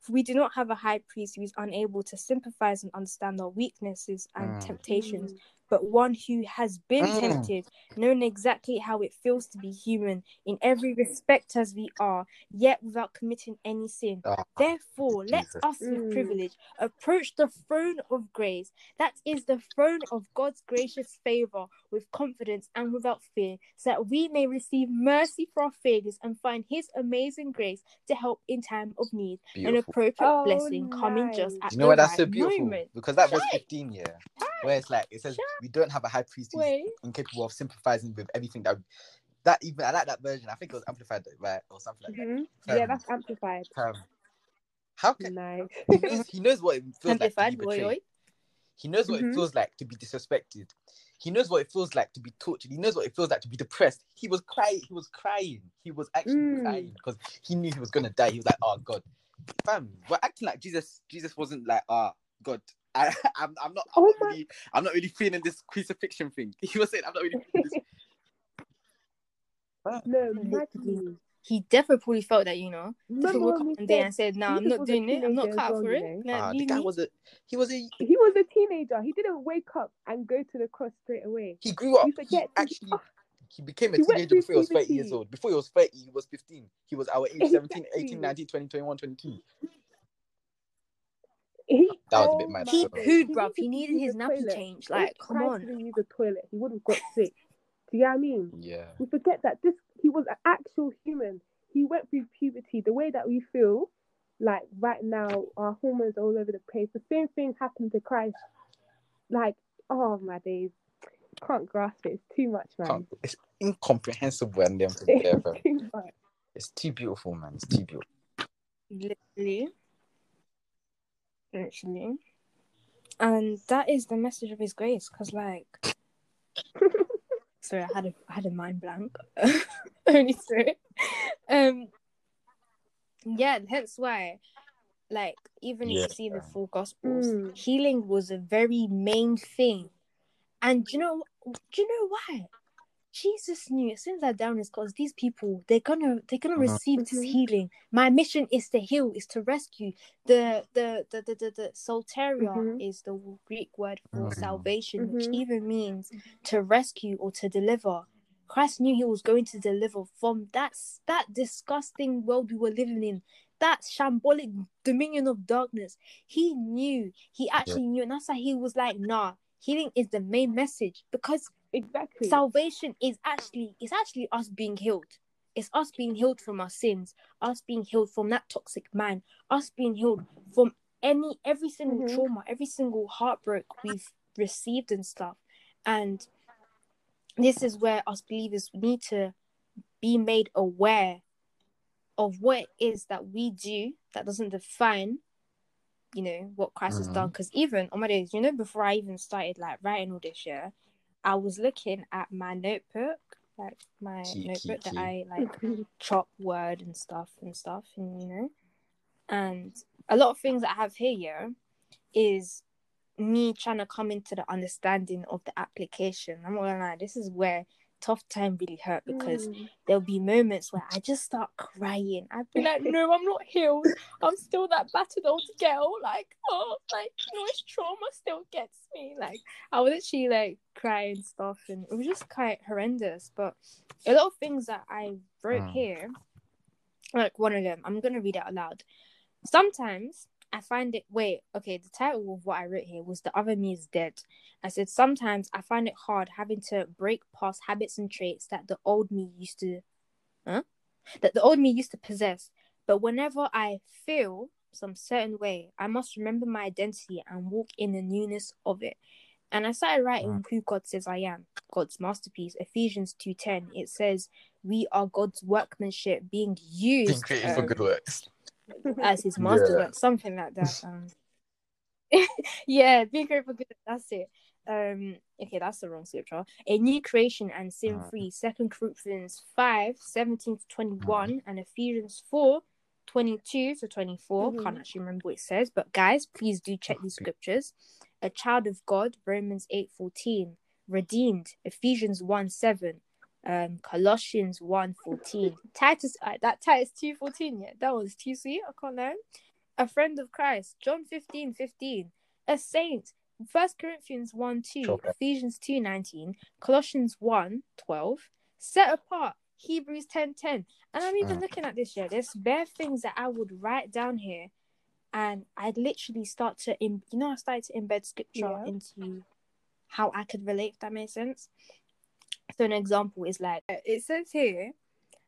For we do not have a high priest who is unable to sympathize and understand our weaknesses and Mm. temptations, but one who has been Mm. tempted, knowing exactly how it feels to be human in every respect as we are, yet without committing any sin. Ah, Therefore, let Jesus. us with Mm. privilege approach the throne of grace. That is the throne of God's gracious favor with confidence and without fear, so that we may receive mercy for our failures and find His amazing grace to help in time of need. An appropriate Oh, blessing coming just nice. at Do you know the why that's right so beautiful? moment. Because that was Shine. 15, yeah, where it's like it says we don't have a high priest who's Wait. incapable of sympathizing with everything that that even I like that version. I think it was amplified right or something like Mhm. that. yeah, Um, that's amplified. um, how can Nice. he knows he knows what it feels Amplified, like to be betrayed. He knows what Mhm. it feels like to be disrespected. He knows what it feels like to be tortured. He knows what it feels like to be depressed. He was crying. He was crying. He was actually Mm. crying because he knew he was gonna die. He was like, "Oh God, fam, we're acting like Jesus. Jesus wasn't like, ah, God, I, I'm, I'm not, I'm Oh not my- really, I'm not really feeling this crucifixion thing." He was saying, "I'm not really feeling this." No, Literally. imagine. He definitely probably felt that, you know. Definitely Remember woke when up we one day said and said, "No, I'm not doing it. I'm not teenager cut out well, for you it." know? Nah, Ah, the guy was a, he was a, he was a teenager. He didn't wake up and go to the cross straight away. he grew up. You He forget to- actually, he became a He teenager before he was 30 years old. Before he was 30, he was 15. He was our age 17, 18, 19, 20, 21, 22. He, That was a bit oh mad, He pooed, bruv. He needed his the nappy toilet. change. If Like, come Christ on. didn't use the toilet, he would have got sick. Do you know what I mean? Yeah. We forget that this he was an actual human. He went through puberty. The way that we feel, like right now, our hormones are all over the place. The same thing happened to Christ. Like, oh my days, can't grasp it. It's too much, man. Can't, it's incomprehensible and them It's together. too. It's too beautiful, man. It's too beautiful. Literally. Literally. and that is the message of His grace. Because like, sorry, I had a I had a mind blank. Only spirit. Um. Yeah, hence why, like, even if you see the four gospels, Mm. healing was a very main thing. And do you know? Do you know why? Jesus knew as soon as I down is because these people they're gonna they're gonna Mhm. receive this Mhm. healing. My mission is to heal, is to rescue. The the the the the, the soteria Mhm. is the Greek word for Mhm. salvation, which Mhm. even means to rescue or to deliver. Christ knew he was going to deliver from that that disgusting world we were living in, that shambolic dominion of darkness. He knew, he actually knew, and that's why he was like, nah, healing is the main message because Exactly. salvation is actually it's actually us being healed it's us being healed from our sins us being healed from that toxic man us being healed from any every single Mhm. trauma every single heartbreak we've received and stuff and this is where us believers need to be made aware of what it is that we do that doesn't define you know what christ has Mhm. done because even on my days you know before i even started like writing all this year i was looking at my notebook like my Key, notebook key, that key. i like chop word and stuff and stuff and you know and a lot of things that i have here yeah, is me trying to come into the understanding of the application i'm not gonna lie this is where tough time really hurt because Mm. there'll be moments where I just start crying. I'd be like, no, I'm not healed. I'm still that battered old girl. Like, oh, like, you know, it's trauma still gets me. Like, I was actually like crying and stuff, and it was just quite horrendous. But a lot of things that I wrote Mm. here, like one of them, I'm gonna read it out loud. Sometimes I find it. Wait, okay. The title of what I wrote here was "The Other Me Is Dead." I said sometimes I find it hard having to break past habits and traits that the old me used to, huh? That the old me used to possess. But whenever I feel some certain way, I must remember my identity and walk in the newness of it. And I started writing who God says I am, God's masterpiece. Ephesians two ten. It says we are God's workmanship being used Being created for um, good works. As his masterwork, something like that. Um, yeah, be grateful good. That's it. Um, okay, that's the wrong scripture. A new creation and sin free. Second Corinthians 5, 17 to 21, and Ephesians 4, 22 to 24. Mhm. Can't actually remember what it says, but guys, please do check these scriptures. A child of God, Romans 8, 14. Redeemed, Ephesians 1, 7. Um, Colossians 1, 14. Titus, uh, that Titus 2, 14, yeah, that was too sweet. I can't lie a friend of Christ, John 15, 15, a saint, First Corinthians 1, 2, Sure. Ephesians 2, 19, Colossians 1, 12, set apart, Hebrews 10, 10. And I'm even Mm. looking at this year, there's bare things that I would write down here, and I'd literally start to, Im- you know, I started to embed scripture Yeah. into how I could relate, if that makes sense. So, an example is like, uh, it says here,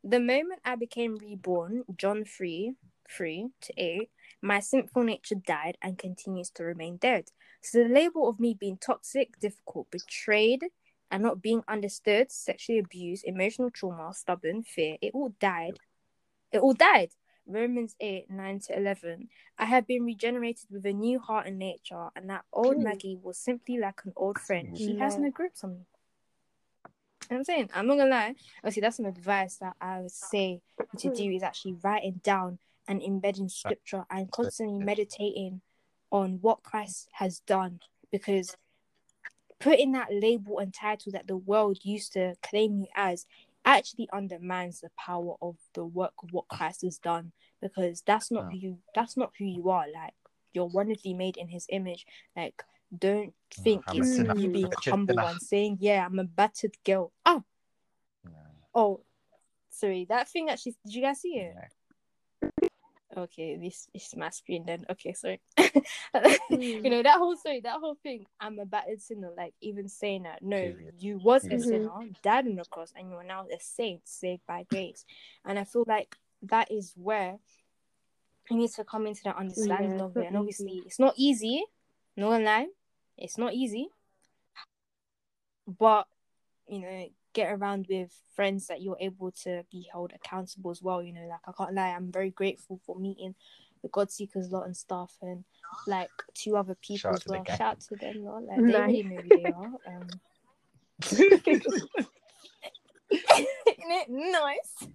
the moment I became reborn, John 3, 3 to 8, my sinful nature died and continues to remain dead. So the label of me being toxic, difficult, betrayed, and not being understood, sexually abused, emotional trauma, stubborn, fear, it all died. It all died. Romans 8, 9 to 11. I have been regenerated with a new heart and nature, and that old. Maggie was simply like an old friend. She Yeah. has no grips on me. You know what I'm saying, I'm not gonna lie. Obviously, that's some advice that I would say to do is actually writing down and embedding scripture and constantly meditating on what Christ has done. Because putting that label and title that the world used to claim you as actually undermines the power of the work of what Christ has done. Because that's not who you that's not who you are. Like you're wonderfully made in his image. Like don't think I'm it's sinner. you being a humble sinner. and saying yeah I'm a battered girl. Oh oh sorry that thing actually did you guys see it? Okay this is my screen then. Okay sorry. You know that whole story that whole thing i'm a battered sinner like even saying that no Period. you was a Mhm. sinner. Died on the cross and you are now a saint saved by grace. And i feel like that is where you need to come into that understanding Yeah, of it. And obviously easy. it's not easy no one lie it's not easy but you know get around with friends that you're able to be held accountable as well you know like i can't lie i'm very grateful for meeting the God Seekers lot and stuff, and like two other people Shout as well. Shout out to them, lot. Like they Nice. already know who they are. Um, Isn't it nice?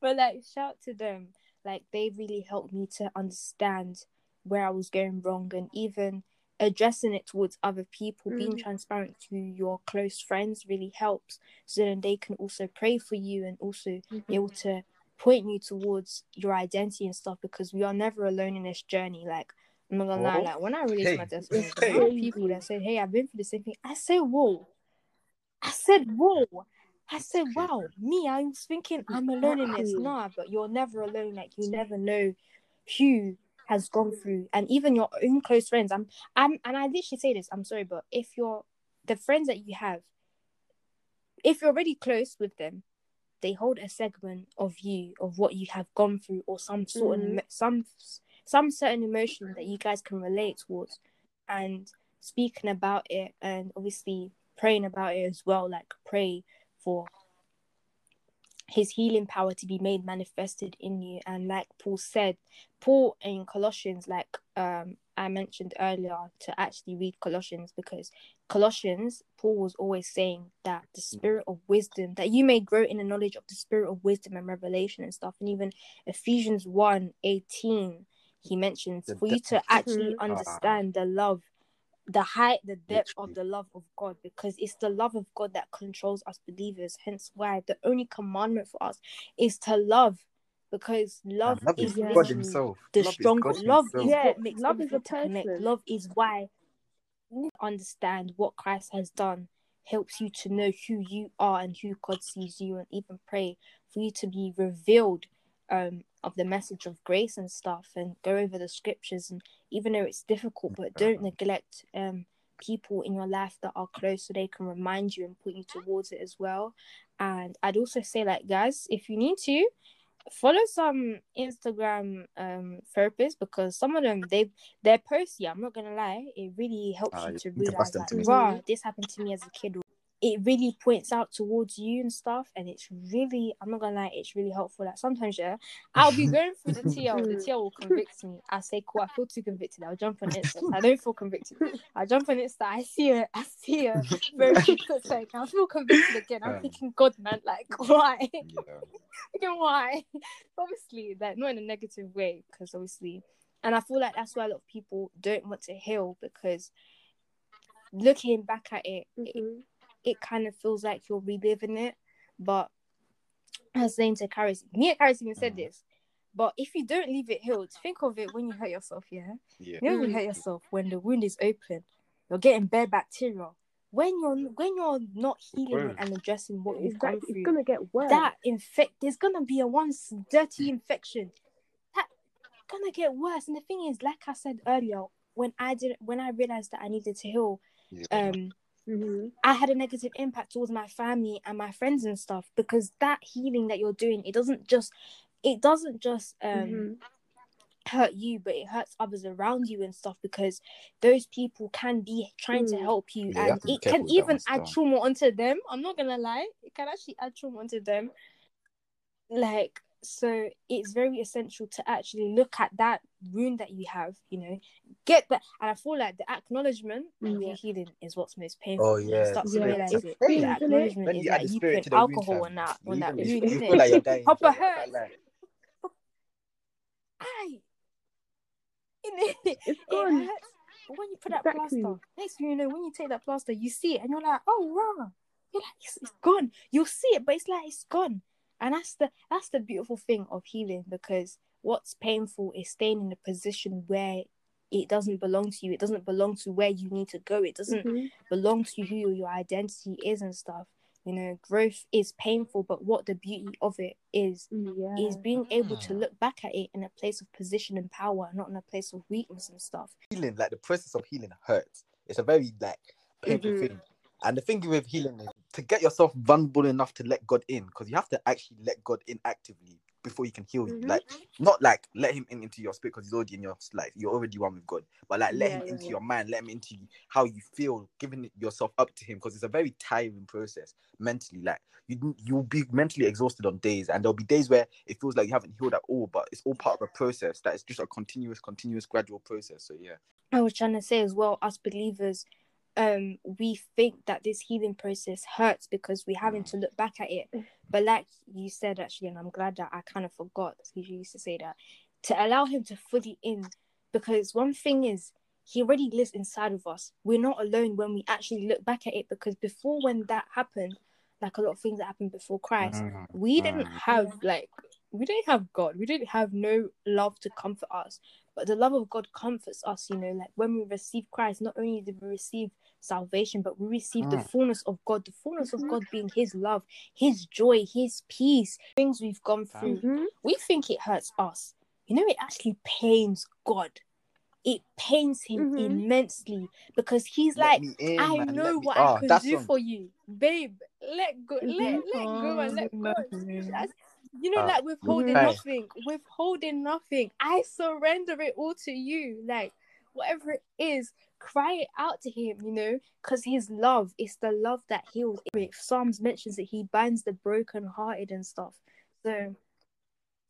but like, shout to them. Like, they really helped me to understand where I was going wrong and even addressing it towards other people. Being Mhm. transparent to your close friends really helps. So then they can also pray for you and also be able to point you towards your identity and stuff because we are never alone in this journey. Like, I'm not gonna lie, Oh. like when I released my Hey. testimony, Hey. people that said, Hey, I've been through the same thing. I said, Whoa. I said, Whoa. I said. Wow, me, I was thinking I'm alone in this. Nah, but you're never alone. Like you never know who has gone through and even your own close friends. I'm I'm and I literally say this, I'm sorry, but if you're the friends that you have, if you're already close with them, they hold a segment of you of what you have gone through or some sort Mhm. of some some certain emotion that you guys can relate towards and speaking about it and obviously praying about it as well like pray for his healing power to be made manifested in you. And like paul said paul in colossians like um i mentioned earlier to actually read colossians because colossians paul was always saying that the spirit of wisdom that you may grow in the knowledge of the spirit of wisdom and revelation and stuff. And even ephesians 1 18 he mentions for you to actually understand the love the height the depth Literally. of the love of god because it's the love of god that controls us believers hence why the only commandment for us is to love because love, love is is Yeah. God literally Himself. the Love is strong God love is Yeah, what makes love is a to connect love is why understand what christ has done helps you to know who you are and who god sees you and even pray for you to be revealed um of the message of grace and stuff and go over the scriptures and even though it's difficult but don't neglect um people in your life that are close so they can remind you and put you towards it as well and i'd also say like guys if you need to follow some instagram um therapists because some of them they their posts yeah i'm not gonna lie it really helps Ah, you to need to bust realize them like to me. this happened to me as a kid it really points out towards you and stuff and it's really i'm not gonna lie it's really helpful like sometimes yeah i'll be going through the TL the. TL will convict me i say cool i feel too convicted i'll jump on insta i don't feel convicted i jump on insta i see it. I see it. very good like i feel convicted again i'm Um. thinking god man like why Yeah. Again, why? Obviously, like not in a negative way, because obviously, and I feel like that's why a lot of people don't want to heal because looking back at it, it, Mhm. It kind of feels like you're reliving it. But I was saying to Kahrix, me and Kahrix even said Mm. this. But if you don't leave it healed, think of it when you hurt yourself. Yeah, Yeah. you know when you hurt yourself when the wound is open, you're getting bad bacteria. When you're when you're not healing it and addressing what you've gone Exactly. through, It's gonna get worse. that infect there's gonna be a once dirty infection that gonna get worse and the thing is like i said earlier when i did when i realized that i needed to heal Yeah. um Mhm. i had a negative impact towards my family and my friends and stuff because that healing that you're doing it doesn't just it doesn't just um Mhm. hurt you but it hurts others around you and stuff because those people can be trying to Mm. help you Yeah, and have it can even add trauma onto them i'm not gonna lie it can actually add trauma onto them like so it's very essential to actually look at that wound that you have you know get that and i feel like the acknowledgement of your healing is what's most painful Oh when you yeah. start to Yeah, realize it's it pain, the isn't acknowledgement When is you add like you put to the wound, alcohol fam, on that you on that even- you wound feel innit? like you're dying. Proper fam, I can't hurt. lie. Aye. Innit? It's it gone. hurts. When you put that Exactly. plaster, next thing you know, when you take that plaster, you see it and you're like, oh wow. You're like, it's, it's gone. You'll see it, but it's like it's gone. And that's the that's the beautiful thing of healing because what's painful is staying in a position where it doesn't belong to you. It doesn't belong to where you need to go. It doesn't Mhm. belong to who your identity is and stuff. You know, growth is painful, but what the beauty of it is Yeah. is being able to look back at it in a place of position and power, not in a place of weakness and stuff. Healing, like the process of healing, hurts. It's a very like painful Mhm. thing. And the thing with healing is to get yourself vulnerable enough to let God in, because you have to actually let God in actively before he can heal you. Mhm. Like not like let him in into your spirit because he's already in your life. You're already one with God. But like let Yeah, him yeah, into yeah. your mind, let him into how you feel, giving yourself up to him because it's a very tiring process mentally. Like you you'll be mentally exhausted on days, and there'll be days where it feels like you haven't healed at all, but it's all part of a process that is just a continuous, continuous, gradual process. So yeah. I was trying to say as well, us believers, um, we think that this healing process hurts because we're having to look back at it. But like you said, actually, and I'm glad that I kind of forgot because you used to say that to allow him to fully in, because one thing is he already lives inside of us. We're not alone when we actually look back at it because before when that happened, like a lot of things that happened before Christ, Mm, we didn't mm. have like we didn't have God. We didn't have no love to comfort us. But the love of God comforts us, you know, like when we receive Christ, not only did we receive salvation, but we receive the Mm. fullness of God, the fullness Mhm. of God being his love, his joy, his peace, things we've gone through. Mhm. We think it hurts us. You know, it actually pains God. It pains him Mhm. immensely because he's Let like, in, I man. Know me- what Ah, I can do song. for you, babe. Let go, let let go and let Oh, God. nothing. That's- You know, Ah, like withholding Mhm. nothing, withholding nothing. I surrender it all to you. Like whatever it is, cry it out to him. You know, because his love is the love that heals. Psalms mentions that he binds the brokenhearted and stuff. So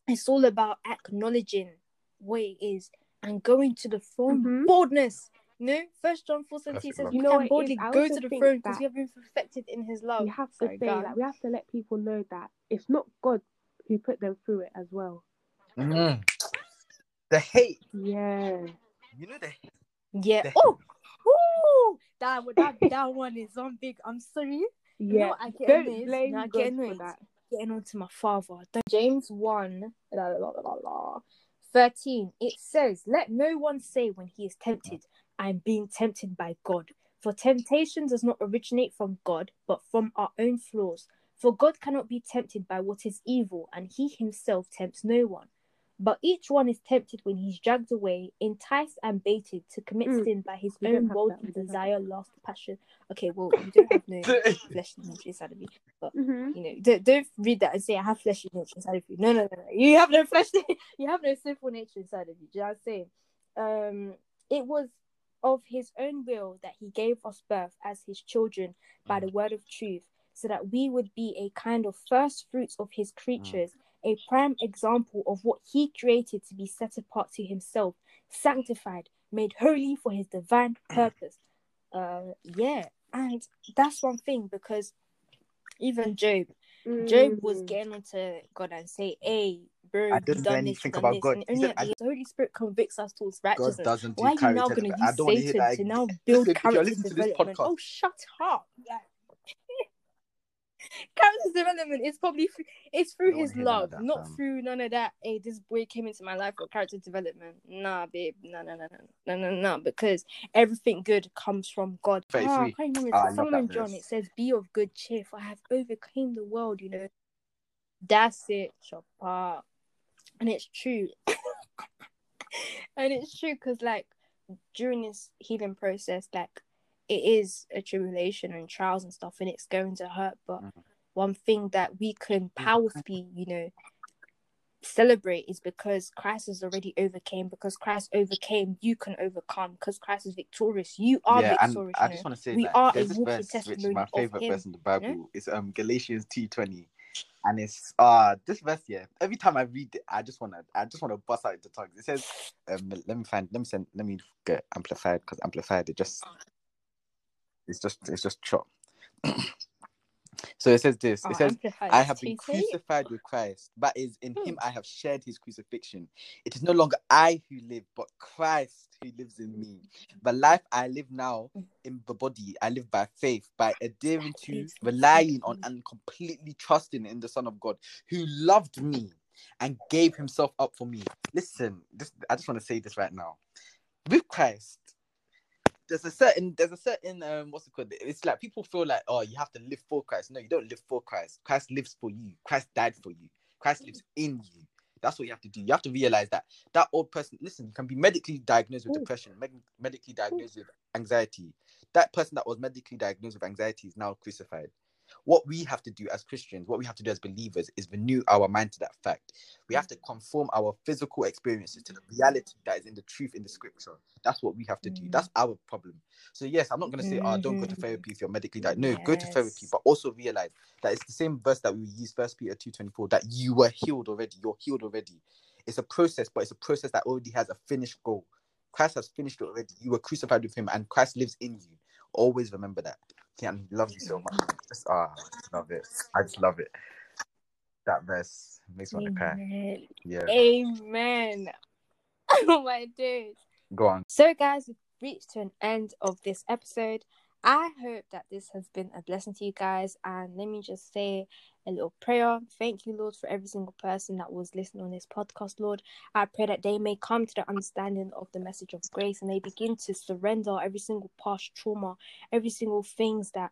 it's all about acknowledging what it is and going to the throne Mhm. boldness. You know, First John four seventeen says You know can what boldly go to the throne because that we have been perfected in His love. We have to Sorry, say go on. like we have to let people know that it's not God who put them through it as well. Mm. The hate. Yeah. You know the hate. yeah. the- Oh, Ooh, that one- that that one is on big. I'm sorry. Yeah. what I get Don't annoyed? blame You know, I God get for annoyed. that. Getting on to my father. Don't- James 1, la, la, la, la, la, 13. It says, Let no one say when he is tempted, I am being tempted by God. For temptation does not originate from God, but from our own flaws. For God cannot be tempted by what is evil, and he himself tempts no one. But each one is tempted when he's dragged away, enticed and baited to commit Mm. sin by his We own have worldly we don't have desire, lust, passion. Okay, well, you don't have no fleshly nature inside of you Mhm. you know, don't, don't read that and say I have fleshly nature inside of you. No, no, no, no. You have no fleshly, you have no sinful nature inside of you. Do you know what I'm saying? Um, it was of his own will that he gave us birth as his children by the word of truth, so that we would be a kind of first fruits of his creatures, a prime example of what he created to be set apart to himself, sanctified, made holy for his divine purpose. Uh, yeah, and that's one thing because even Job, Job was Mm. getting onto God and say, "Hey, bro, I you don't know done this, anything done about this." God. And only said, at I the the Holy Spirit convicts us towards God righteousness. doesn't do Why are you now going to use don't want to hear Satan to now build Listen, character to this development? podcast- Oh, shut up! Like, character development is probably through, it's through his wanna hear none of love, that, not through none of that. Hey, this boy came into my life for character development. Nah, babe, no, no, no, no, no, no, no, because everything good comes from God. 33. Ah, I can't remember. Ah, I It's love somewhere John it says, "Be of good cheer, for I have overcame the world." You know, that's it, Chopper, and it's true, and it's true because like during this healing process, like it is a tribulation and trials and stuff, and it's going to hurt. But Mhm. one thing that we can powerfully, you know, celebrate is because Christ has already overcame. Because Christ overcame, you can overcome. Because Christ is victorious, you are yeah, and victorious. I just want to say We that are a there's this walking verse which is my favorite verse in the Bible. It's um Galatians two twenty, and it's uh this verse yeah. Every time I read it, I just wanna I just wanna bust out into tongues. It says um let me find let me send let me get amplified because amplified it just it's just it's just chop. so it says this. Oh, It says I have been crucified with Christ, but is in Hmm. him I have shared his crucifixion. It is no longer I who live, but Christ who lives in me. The life I live now in the body, I live by faith, by adhering to, relying on, and completely trusting in the Son of God who loved me and gave himself up for me. Listen, this I just want to say this right now. With Christ, there's a certain there's a certain um what's it called? It's like people feel like oh you have to live for Christ. No, you don't live for Christ. Christ lives for you. Christ died for you. Christ lives mm. in you. That's what you have to do. You have to realize that that old person. Listen, you can be medically diagnosed with Ooh. depression, med- medically mm. diagnosed with anxiety. That person that was medically diagnosed with anxiety is now crucified. What we have to do as Christians, what we have to do as believers, is renew our mind to that fact. We have to conform our physical experiences to the reality that is in the truth in the scripture. That's what we have to do. Mm. That's our problem. So yes, I'm not gonna say, oh, don't go to Mhm. therapy if you're medically diagnosed. No, go to therapy, but also realize that it's the same verse that we use, First Peter two twenty four, that you were healed already. You're healed already. It's a process, but it's a process that already has a finished goal. Christ has finished it already. You were crucified with him, and Christ lives in you. Always remember that. Kian loves you so much. Just, ah, I love it. I just love it. That verse makes me want to cry. Amen. Yeah, Amen. Oh my days. go on. So, guys, we've reached to an end of this episode. I hope that this has been a blessing to you guys. And let me just say a little prayer. Thank you, Lord, for every single person that was listening on this podcast, Lord. I pray that they may come to the understanding of the message of grace and they begin to surrender every single past trauma, every single things that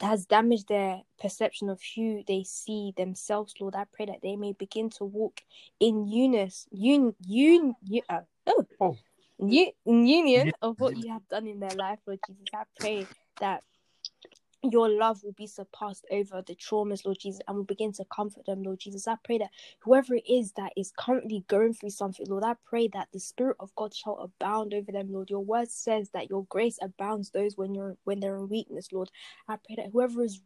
has damaged their perception of who they see themselves, Lord. I pray that they may begin to walk in unis, un, un, un, uh, oh, Oh. U- union of what you have done in their life, Lord Jesus. I pray that your love will be surpassed over the traumas, Lord Jesus, and will begin to comfort them, Lord Jesus. I pray that whoever it is that is currently going through something, Lord, I pray that the Spirit of God shall abound over them, Lord. Your word says that your grace abounds those when you're when they're in weakness, Lord. I pray that whoever is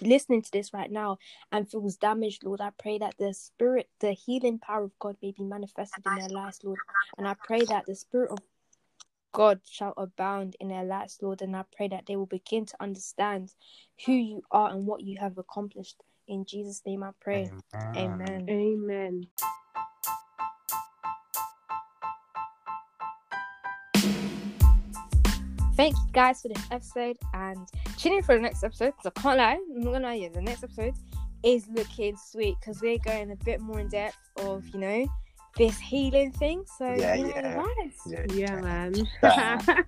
listening to this right now and feels damaged, Lord, I pray that the Spirit, the healing power of God may be manifested in their lives, Lord. And I pray that the Spirit of God shall abound in their lives, Lord. And I pray that they will begin to understand who you are and what you have accomplished. In Jesus' name I pray. Amen. Amen. Thank you guys for this episode and tune in for the next episode because I can't lie, I'm not gonna lie, yeah, the next episode is looking sweet because we're going a bit more in depth of, you know, this healing thing. So, Yeah, you know, yeah. guys. Yeah, Yeah, man. Damn.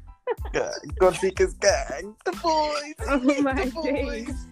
God Seekers gang. The boys. Oh my the days. boys.